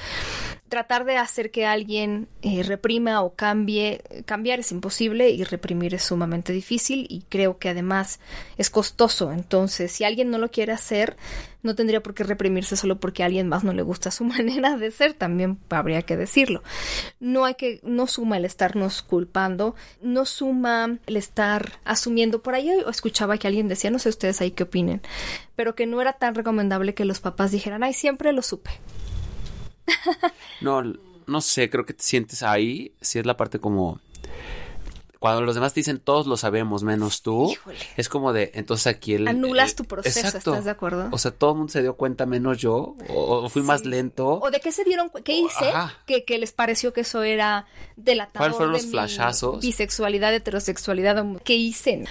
tratar de hacer que alguien eh, reprima o cambie, cambiar es imposible y reprimir es sumamente difícil y creo que además es costoso. Entonces, si alguien no lo quiere hacer, no tendría por qué reprimirse solo porque a alguien más no le gusta su manera de ser, también habría que decirlo. No hay que, no suma el estarnos culpando, no suma el estar asumiendo. Por ahí escuchaba que alguien decía, no sé ustedes ahí qué opinen, pero que no era tan recomendable que los papás dijeran, ay, siempre lo supe. no, no sé, creo que te sientes ahí, si es la parte como cuando los demás te dicen todos lo sabemos menos tú, Híjole. es como de entonces aquí el anulas tu proceso, exacto. ¿estás de acuerdo? O sea, todo el mundo se dio cuenta menos yo o, o fui sí. más lento. O de qué se dieron qué hice que, que, les pareció que eso era delatador ¿Cuáles fueron de los flashazos? bisexualidad, heterosexualidad, qué hice.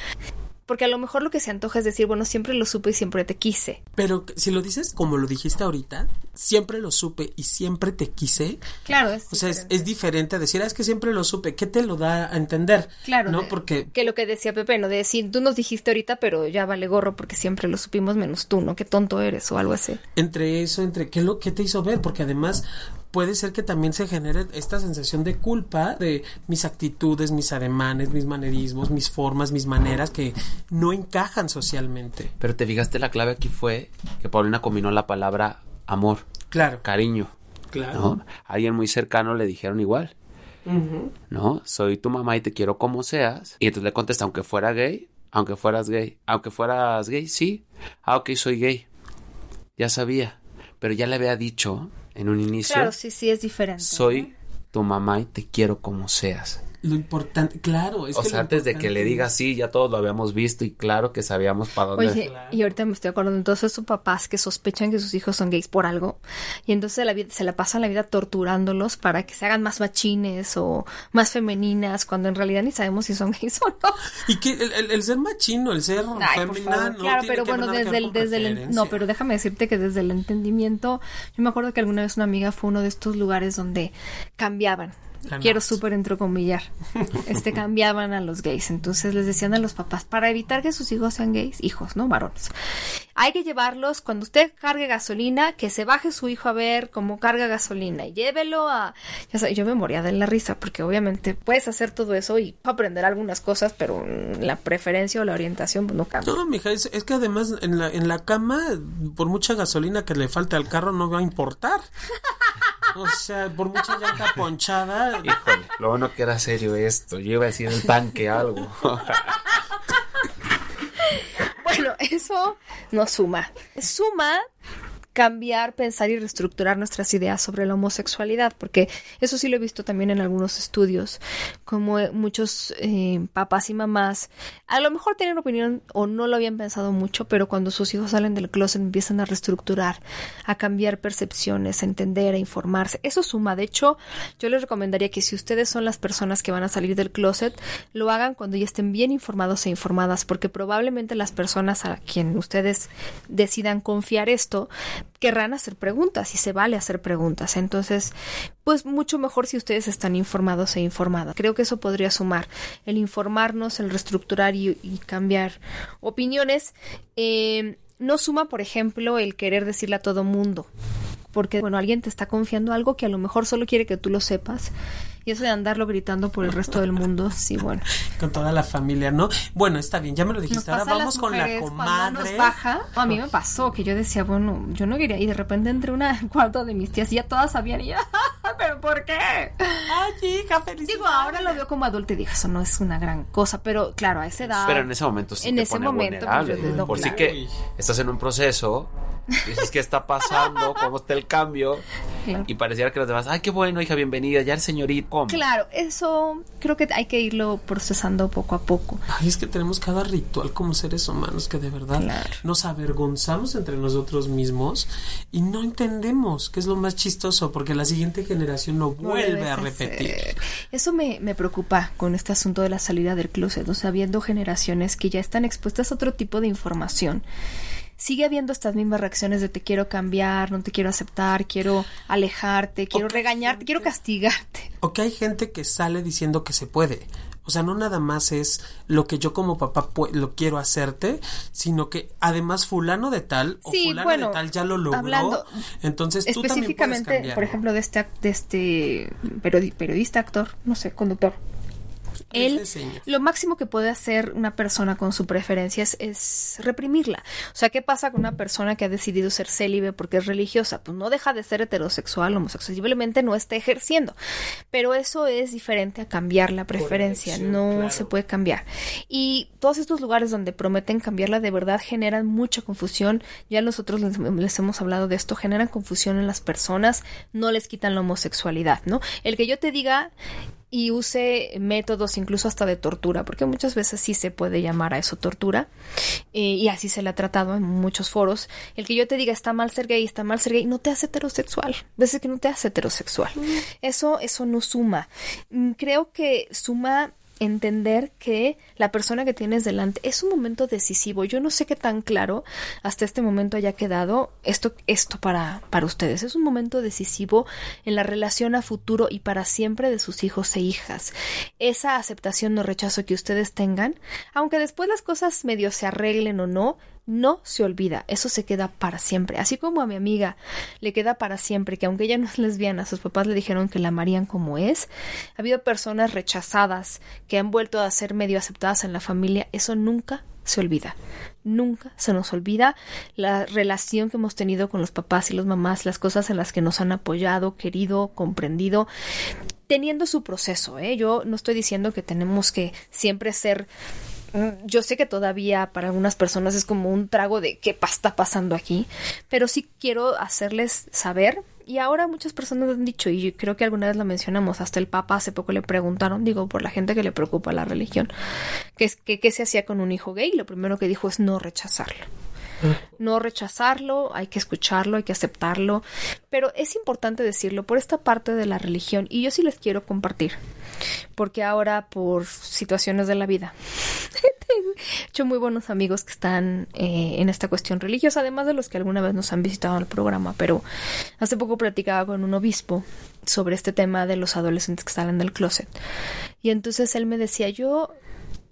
Porque a lo mejor lo que se antoja es decir, bueno, siempre lo supe y siempre te quise. Pero si lo dices como lo dijiste ahorita, siempre lo supe y siempre te quise. Claro, es O sea, es, es, diferente a decir, ah, es que siempre lo supe. ¿Qué te lo da a entender? Claro. ¿No? De, Porque. Que lo que decía Pepe, ¿no? De decir, tú nos dijiste ahorita, pero ya vale gorro porque siempre lo supimos menos tú, ¿no? Qué tonto eres o algo así. Entre eso, entre qué, lo, qué te hizo ver, porque además puede ser que también se genere esta sensación de culpa de mis actitudes, mis ademanes, mis manerismos, mis formas, mis maneras que no encajan socialmente. Pero te fijaste, la clave aquí fue que Paulina combinó la palabra amor, claro, cariño. Claro. ¿no? A alguien muy cercano le dijeron igual. Uh -huh. ¿No? Soy tu mamá y te quiero como seas. Y entonces le contesta, aunque fuera gay, aunque fueras gay, aunque fueras gay, sí. Ah, ok, soy gay. Ya sabía. Pero ya le había dicho en un inicio. Claro, sí, sí, es diferente. Soy tu mamá y te quiero como seas. Lo importante, claro. Es o que sea, antes de que le diga sí, ya todos lo habíamos visto y claro que sabíamos para dónde. Oye, y ahorita me estoy acordando, entonces sus papás que sospechan que sus hijos son gays por algo, y entonces la vida, se la pasan la vida torturándolos para que se hagan más machines o más femeninas, cuando en realidad ni sabemos si son gays o no. Y que el, el- el ser machino, el ser Ay, femina, no claro, tiene pero que bueno, desde el, desde el, no, pero déjame decirte que desde el entendimiento, yo me acuerdo que alguna vez una amiga fue a uno de estos lugares donde cambiaban. Quiero súper entrecomillar. Este cambiaban a los gays. Entonces les decían a los papás, para evitar que sus hijos sean gays, hijos, ¿no? Varones. Hay que llevarlos, cuando usted cargue gasolina, que se baje su hijo a ver cómo carga gasolina y llévelo a... Ya sabes, yo me moría de la risa porque obviamente puedes hacer todo eso y aprender algunas cosas, pero la preferencia o la orientación pues, no cambia. No, mija, es, es que además en la, en la cama, por mucha gasolina que le falte al carro, no va a importar. O sea, por mucha llanta ponchada. Híjole, lo bueno que era serio esto. Yo iba a decir el tanque algo. Bueno, eso no suma. Suma cambiar, pensar y reestructurar nuestras ideas sobre la homosexualidad, porque eso sí lo he visto también en algunos estudios, como eh, muchos eh, papás y mamás a lo mejor tienen opinión o no lo habían pensado mucho, pero cuando sus hijos salen del closet empiezan a reestructurar, a cambiar percepciones, a entender, a informarse. Eso suma. De hecho, yo les recomendaría que si ustedes son las personas que van a salir del closet, lo hagan cuando ya estén bien informados e informadas, porque probablemente las personas a quien ustedes decidan confiar esto querrán hacer preguntas y se vale hacer preguntas. Entonces, pues mucho mejor si ustedes están informados e informadas. Creo que eso podría sumar el informarnos, el reestructurar y, y cambiar opiniones. Eh, no suma, por ejemplo, el querer decirle a todo mundo. Porque, bueno, alguien te está confiando algo que a lo mejor solo quiere que tú lo sepas. Y eso de andarlo gritando por el resto del mundo, sí, bueno. Con toda la familia, ¿no? Bueno, está bien, ya me lo dijiste. Ahora vamos con la comadre. nos baja. A mí me pasó que yo decía, bueno, yo no quería. Y de repente entré a una cuarto de mis tías y ya todas sabían. Y yo, ¿pero por qué? Ay, hija, feliz. Digo, ahora lo veo como adulto y digo, eso no es una gran cosa. Pero claro, a esa edad. Pero en ese momento sí En te ese pone momento, pues, yo- no, Por si claro. que estás en un proceso, dices qué está pasando, cómo está el cambio, Claro. y pareciera que los demás, ay, qué bueno, hija, bienvenida, ya el señorito, ¿cómo? Claro, eso creo que hay que irlo procesando poco a poco. Ay, es que tenemos cada ritual como seres humanos que de verdad Claro. nos avergonzamos entre nosotros mismos y no entendemos, que es lo más chistoso, porque la siguiente generación no vuelve a repetir. hacer. Eso me, me preocupa con este asunto de la salida del closet, o sea, viendo generaciones que ya están expuestas a otro tipo de información. Sigue habiendo estas mismas reacciones de te quiero cambiar, no te quiero aceptar, quiero alejarte, quiero regañarte, quiero castigarte. O que hay gente que sale diciendo que se puede. O sea, no nada más es lo que yo como papá lo quiero hacerte, sino que además fulano de tal o Sí, fulano bueno, de tal ya lo logró. hablando entonces tú también puedes Específicamente, cambiar. por ejemplo, de este, de este periodi- periodista, actor, no sé, conductor. Él, lo máximo que puede hacer una persona con su preferencia es, es reprimirla. O sea, ¿qué pasa con una persona que ha decidido ser célibe porque es religiosa? Pues no deja de ser heterosexual, homosexual, simplemente no está ejerciendo. Pero eso es diferente a cambiar la preferencia, no claro. se puede cambiar. Y todos estos lugares donde prometen cambiarla de verdad generan mucha confusión. Ya nosotros les, les hemos hablado de esto, generan confusión en las personas, no les quitan la homosexualidad, ¿no? El que yo te diga y use métodos incluso hasta de tortura, porque muchas veces sí se puede llamar a eso tortura, eh, y así se le ha tratado en muchos foros. El que yo te diga está mal ser gay, está mal ser gay, no te hace heterosexual, veces que no te hace heterosexual. Eso, eso no suma. Mm, Creo que suma entender que la persona que tienes delante es un momento decisivo. Yo no sé qué tan claro hasta este momento haya quedado esto, esto para, para ustedes. Es un momento decisivo en la relación a futuro y para siempre de sus hijos e hijas. Esa aceptación o rechazo que ustedes tengan, aunque después las cosas medio se arreglen o no, no se olvida, eso se queda para siempre. Así como a mi amiga le queda para siempre que aunque ella no es lesbiana, sus papás le dijeron que la amarían como es. Ha habido personas rechazadas que han vuelto a ser medio aceptadas en la familia, eso nunca se olvida. Nunca se nos olvida la relación que hemos tenido con los papás y los mamás, las cosas en las que nos han apoyado, querido, comprendido teniendo su proceso, ¿eh? Yo no estoy diciendo que tenemos que siempre ser yo sé que todavía para algunas personas es como un trago de qué está pasando aquí, pero sí quiero hacerles saber y ahora muchas personas han dicho, y creo que alguna vez lo mencionamos, hasta el Papa hace poco le preguntaron, digo, por la gente que le preocupa la religión, que es que qué se hacía con un hijo gay, lo primero que dijo es no rechazarlo. No rechazarlo, hay que escucharlo, hay que aceptarlo, pero es importante decirlo por esta parte de la religión y yo sí les quiero compartir, porque ahora por situaciones de la vida. He hecho muy buenos amigos que están eh, en esta cuestión religiosa, además de los que alguna vez nos han visitado en el programa, pero hace poco platicaba con un obispo sobre este tema de los adolescentes que salen del closet. Y entonces él me decía yo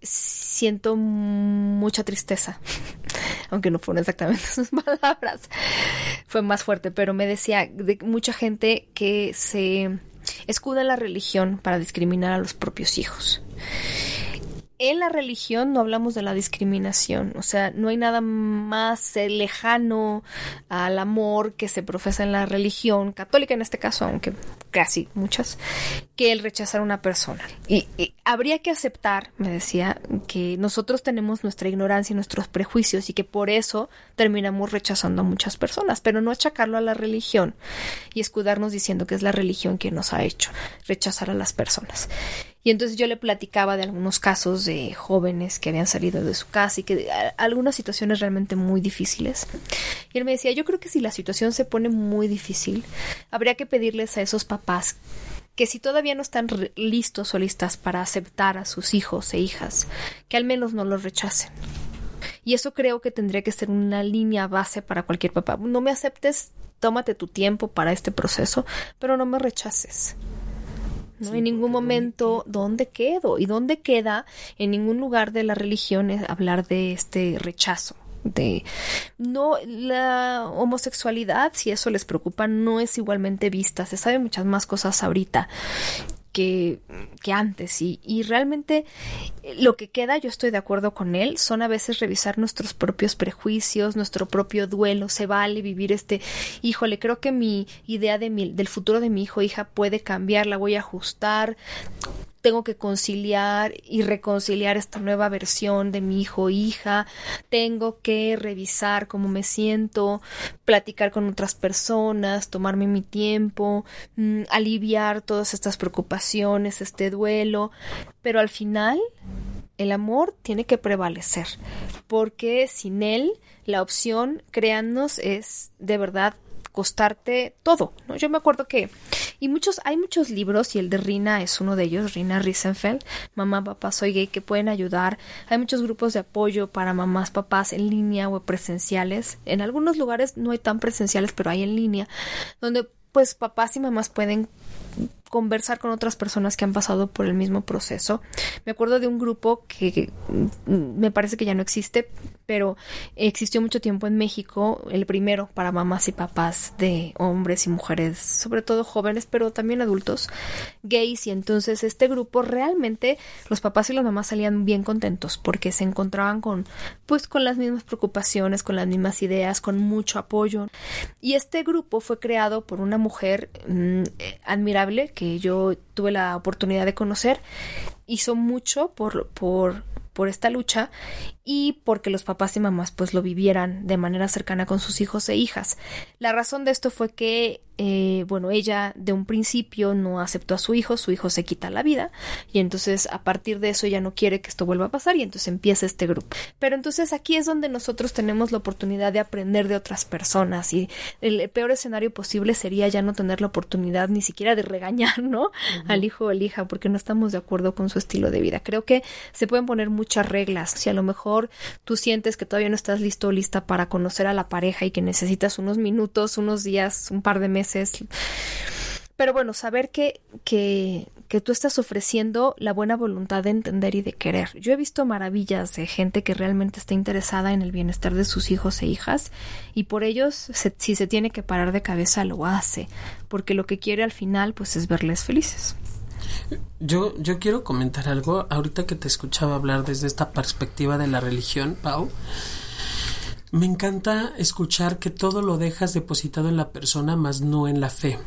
siento mucha tristeza aunque no fueron exactamente sus palabras, fue más fuerte, pero me decía de mucha gente que se escuda la religión para discriminar a los propios hijos en la religión no hablamos de la discriminación, o sea, no hay nada más lejano al amor que se profesa en la religión católica en este caso, aunque casi muchas, que el rechazar a una persona. Y, habría que aceptar, me decía, que nosotros tenemos nuestra ignorancia y nuestros prejuicios y que por eso terminamos rechazando a muchas personas, pero no achacarlo a la religión y escudarnos diciendo que es la religión quien nos ha hecho rechazar a las personas. Y entonces yo le platicaba de algunos casos de jóvenes que habían salido de su casa y que algunas situaciones realmente muy difíciles. Y él me decía, yo creo que si la situación se pone muy difícil, habría que pedirles a esos papás que si todavía no están listos o listas para aceptar a sus hijos e hijas, que al menos no los rechacen. Y eso creo que tendría que ser una línea base para cualquier papá. No me aceptes, tómate tu tiempo para este proceso, pero no me rechaces. ¿No? en ningún momento, ¿dónde quedo? ¿Y dónde queda? En ningún lugar de la religión es hablar de este rechazo de no la homosexualidad si eso les preocupa no es igualmente vista se sabe muchas más cosas ahorita que, que antes y, y, realmente eh, lo que queda, yo estoy de acuerdo con él, son a veces revisar nuestros propios prejuicios, nuestro propio duelo, se vale vivir este, híjole, creo que mi idea de mi, del futuro de mi hijo hija puede cambiar, la voy a ajustar, tengo que conciliar y reconciliar esta nueva versión de mi hijo o hija, tengo que revisar cómo me siento, platicar con otras personas, tomarme mi tiempo, mm, aliviar todas estas preocupaciones, este duelo, pero al final el amor tiene que prevalecer, porque sin él la opción, créannos, es de verdad costarte todo, ¿no? Yo me acuerdo que y muchos hay muchos libros y el de Rina es uno de ellos, Rina Risenfeld, Mamá, papá, soy gay que pueden ayudar. Hay muchos grupos de apoyo para mamás, papás en línea o presenciales. En algunos lugares no hay tan presenciales, pero hay en línea donde pues papás y mamás pueden conversar con otras personas que han pasado por el mismo proceso. Me acuerdo de un grupo que mm, me parece que ya no existe, pero existió mucho tiempo en México, el primero para mamás y papás de hombres y mujeres, sobre todo jóvenes, pero también adultos, gays, y entonces este grupo realmente los papás y las mamás salían bien contentos porque se encontraban con pues con las mismas preocupaciones, con las mismas ideas, con mucho apoyo. Y este grupo fue creado por una mujer mm, admirable que yo tuve la oportunidad de conocer, hizo mucho por, por, por esta lucha y porque los papás y mamás pues lo vivieran de manera cercana con sus hijos e hijas. La razón de esto fue que eh, bueno, ella de un principio no aceptó a su hijo, su hijo se quita la vida y entonces a partir de eso ella no quiere que esto vuelva a pasar y entonces empieza este grupo. Pero entonces aquí es donde nosotros tenemos la oportunidad de aprender de otras personas y el peor escenario posible sería ya no tener la oportunidad ni siquiera de regañar, ¿no? Al hijo o la hija porque no estamos de acuerdo con su estilo de vida. Creo que se pueden poner muchas reglas. Si a lo mejor tú sientes que todavía no estás listo o lista para conocer a la pareja y que necesitas unos minutos, unos días, un par de meses, pero bueno, saber que, que, que, tú estás ofreciendo la buena voluntad de entender y de querer. Yo he visto maravillas de gente que realmente está interesada en el bienestar de sus hijos e hijas y por ellos, si se tiene que parar de cabeza, lo hace, porque lo que quiere al final, pues es verles felices. Yo, yo quiero comentar algo, ahorita que te escuchaba hablar desde esta perspectiva de la religión, Pau. Me encanta escuchar que todo lo dejas depositado en la persona, más no en la fe.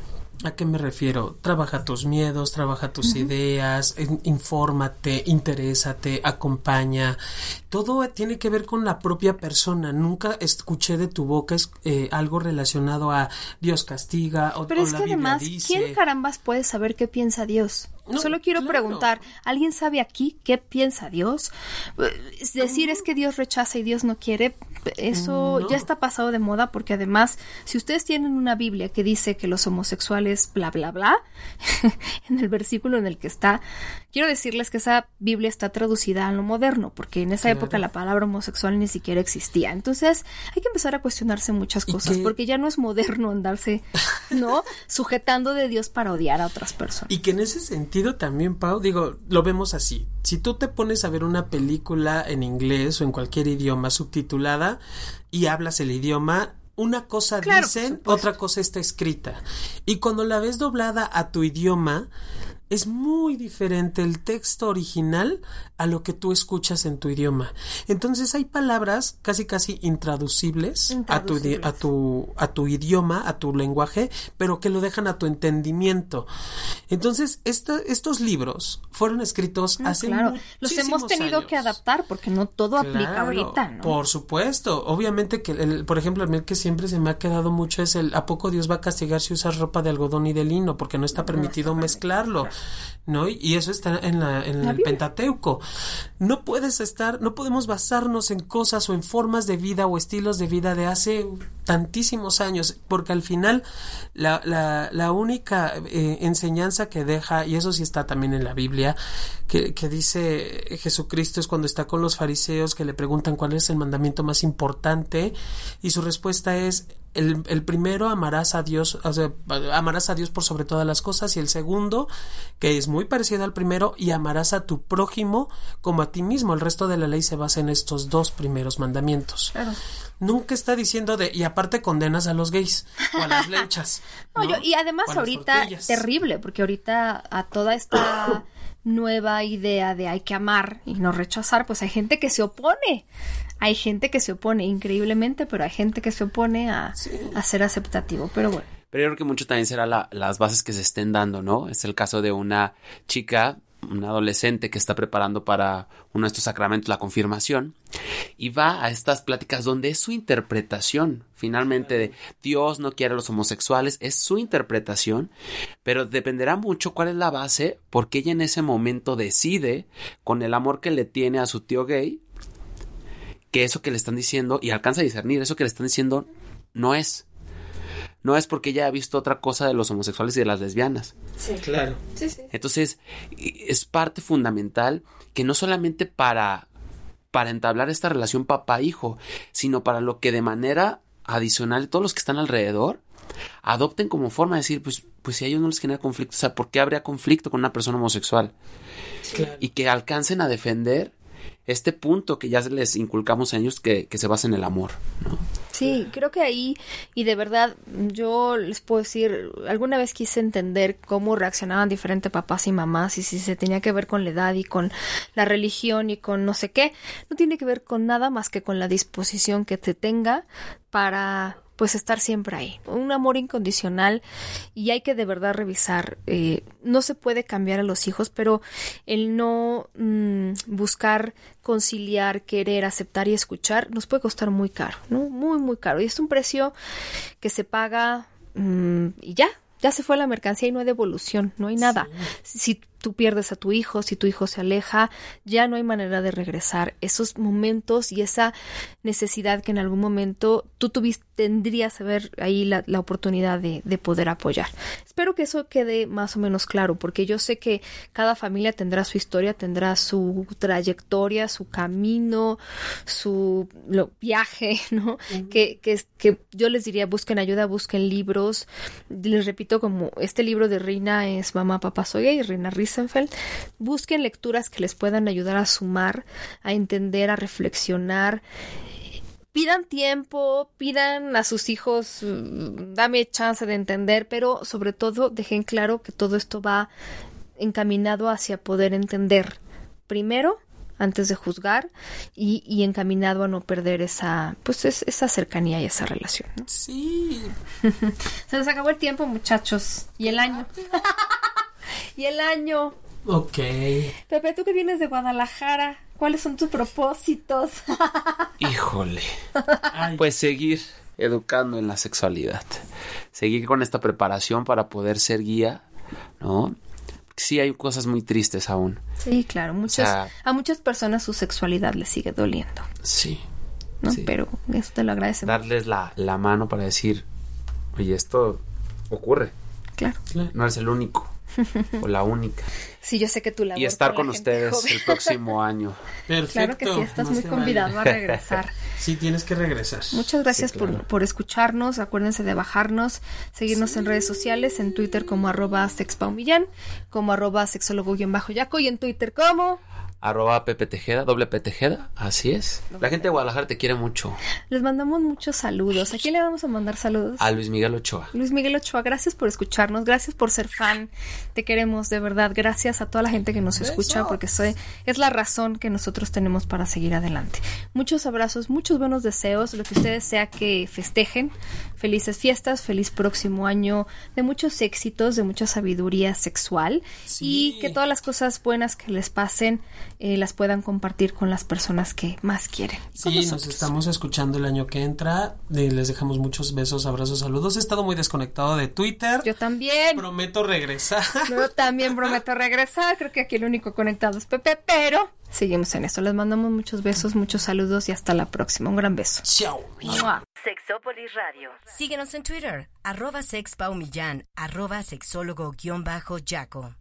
¿A qué me refiero? Trabaja tus miedos, trabaja tus ideas, infórmate, interésate, acompaña. Todo tiene que ver con la propia persona. Nunca escuché de tu boca eh, algo relacionado a Dios castiga o, Pero es que además, ¿quién carambas puede saber qué piensa Dios? Solo quiero preguntar, ¿alguien sabe aquí qué piensa Dios? Es decir, es que Dios rechaza y Dios no quiere. Eso ya está pasado de moda porque además, si ustedes tienen una Biblia que dice que los homosexuales bla bla bla, en el versículo en el que está, quiero decirles que esa Biblia está traducida a lo moderno, porque en esa época la palabra homosexual ni siquiera existía. Entonces, hay que empezar a cuestionarse muchas cosas, porque ya no es moderno andarse, ¿no? Sujetando de Dios para odiar a otras personas. Y que en ese sentido también, Pau, digo, lo vemos así. Si tú te pones a ver una película en inglés o en cualquier idioma subtitulada y hablas el idioma, una cosa dicen, otra cosa está escrita. Y cuando la ves doblada a tu idioma, es muy diferente el texto original a lo que tú escuchas en tu idioma. Entonces hay palabras casi casi intraducibles, A, tu, a, tu, a tu idioma, a tu lenguaje, pero que lo dejan a tu entendimiento. Entonces estos libros fueron escritos hace claro. Los hemos tenido que adaptar porque no todo aplica ahorita. ¿no? Por supuesto. Obviamente que, el, por ejemplo, el que siempre se me ha quedado mucho es el ¿a poco Dios va a castigar si usas ropa de algodón y de lino? Porque no está permitido mezclarlo. ¿No? Y eso está en, la, en el Pentateuco. No puedes estar, no podemos basarnos en cosas o en formas de vida o estilos de vida de hace tantísimos años, porque al final la, la, la única eh, enseñanza que deja, y eso sí está también en la Biblia, que, que dice Jesucristo es cuando está con los fariseos que le preguntan cuál es el mandamiento más importante, y su respuesta es el, el, primero amarás a Dios, amarás a Dios por sobre todas las cosas y el segundo, que es muy parecido al primero, y amarás a tu prójimo como a ti mismo. El resto de la ley se basa en estos dos primeros mandamientos. Nunca está diciendo de, y aparte condenas a los gays o a las lechas. y además ahorita, terrible, porque ahorita a toda esta nueva idea de hay que amar y no rechazar, pues hay gente que se opone hay gente que se opone increíblemente, pero hay gente que se opone a, ser aceptativo. Pero bueno. Pero yo creo que mucho también será las bases que se estén dando, ¿no? Es el caso de una chica, una adolescente que está preparando para uno de estos sacramentos, la confirmación, y va a estas pláticas donde es su interpretación, finalmente, de Dios no quiere a los homosexuales, es su interpretación, pero dependerá mucho cuál es la base, porque ella en ese momento decide, con el amor que le tiene a su tío gay, que eso que le están diciendo, y alcanza a discernir, eso que le están diciendo no es. No es porque ella ha visto otra cosa de los homosexuales y de las lesbianas. Sí, claro. Sí, sí. Entonces, es parte fundamental que no solamente para, para entablar esta relación papá-hijo, sino para lo que de manera adicional todos los que están alrededor adopten como forma de decir, pues, pues si a ellos no les genera conflicto, o sea, ¿por qué habría conflicto con una persona homosexual? Y que alcancen a defender este punto que ya les inculcamos a ellos que, se basa en el amor. ¿no? Sí, creo que ahí, y de verdad, yo les puedo decir, alguna vez quise entender cómo reaccionaban diferentes papás y mamás y si se tenía que ver con la edad y con la religión y con no sé qué, no tiene que ver con nada más que con la disposición que te tenga para pues estar siempre ahí. Un amor incondicional y hay que de verdad revisar. Eh, no se puede cambiar a los hijos, pero el no mm, buscar conciliar, querer, aceptar y escuchar nos puede costar muy caro, ¿no? Muy, muy caro. Y es un precio que se paga mm, y ya, ya se fue la mercancía y no hay devolución, no hay nada. Si tú pierdes a tu hijo, si tu hijo se aleja, ya no hay manera de regresar. Esos momentos y esa necesidad que en algún momento tú tuviste, tendrías que ver ahí la, la oportunidad de, de, poder apoyar. Espero que eso quede más o menos claro, porque yo sé que cada familia tendrá su historia, tendrá su trayectoria, su camino, su viaje, ¿no? que, que, que yo les diría, busquen ayuda, busquen libros. Les repito, como este libro de Reina es Mamá, Papá, Soy y Reina busquen lecturas que les puedan ayudar a sumar, a entender, a reflexionar. Pidan tiempo, pidan a sus hijos, mm, dame chance de entender, pero sobre todo dejen claro que todo esto va encaminado hacia poder entender primero antes de juzgar y, y encaminado a no perder esa, pues es- esa cercanía y esa relación. ¿no? Sí. Se nos acabó el tiempo, muchachos. Y el año. y el año. Ok. Pepe, tú que vienes de Guadalajara, ¿cuáles son tus propósitos? Híjole. Ay, Pues seguir educando en la sexualidad. Seguir con esta preparación para poder ser guía, ¿no? Sí hay cosas muy tristes aún. sí, claro, muchas, sea- a muchas personas su sexualidad les sigue doliendo, Sí. ¿no? Sí. Pero eso te lo agradecemos. Darles la, la mano para decir, oye, esto ocurre. Claro. claro. No eres el único o la única. Sí, yo sé que tu labor Y estar con con la ustedes joven. el próximo año. Perfecto. Claro que sí, estás no muy convidado vale. a regresar. Sí, tienes que regresar. Muchas gracias Sí, claro. por, por escucharnos. Acuérdense de bajarnos, seguirnos en redes sociales, en Twitter como arroba sexpaumillán, como arroba sexólogo-yaco y en Twitter como... Arroba Pepe Tejeda, doble P Tejeda, así es. La gente de Guadalajara te quiere mucho. Les mandamos muchos saludos. ¿A quién le vamos a mandar saludos? A Luis Miguel Ochoa. Luis Miguel Ochoa, gracias por escucharnos, gracias por ser fan, te queremos de verdad, gracias a toda la gente que nos escucha porque soy, es la razón que nosotros tenemos para seguir adelante. Muchos abrazos, muchos buenos deseos, lo que ustedes sea que festejen, felices fiestas, feliz próximo año, de muchos éxitos, de mucha sabiduría sexual Sí. y que todas las cosas buenas que les pasen eh, las puedan compartir con las personas que más quieren. Sí, nos estamos escuchando el año que entra. Eh, Les dejamos muchos besos, abrazos, saludos. He estado muy desconectado de Twitter. Yo también. Prometo regresar. Yo también prometo regresar. Creo que aquí el único conectado es Pepe, pero seguimos en eso. Les mandamos muchos besos, muchos saludos y hasta la próxima. Un gran beso. Chao. ¡Mua! Sexópolis Radio. Síguenos en Twitter, arroba sexpaumillán, arroba sexólogo-yaco.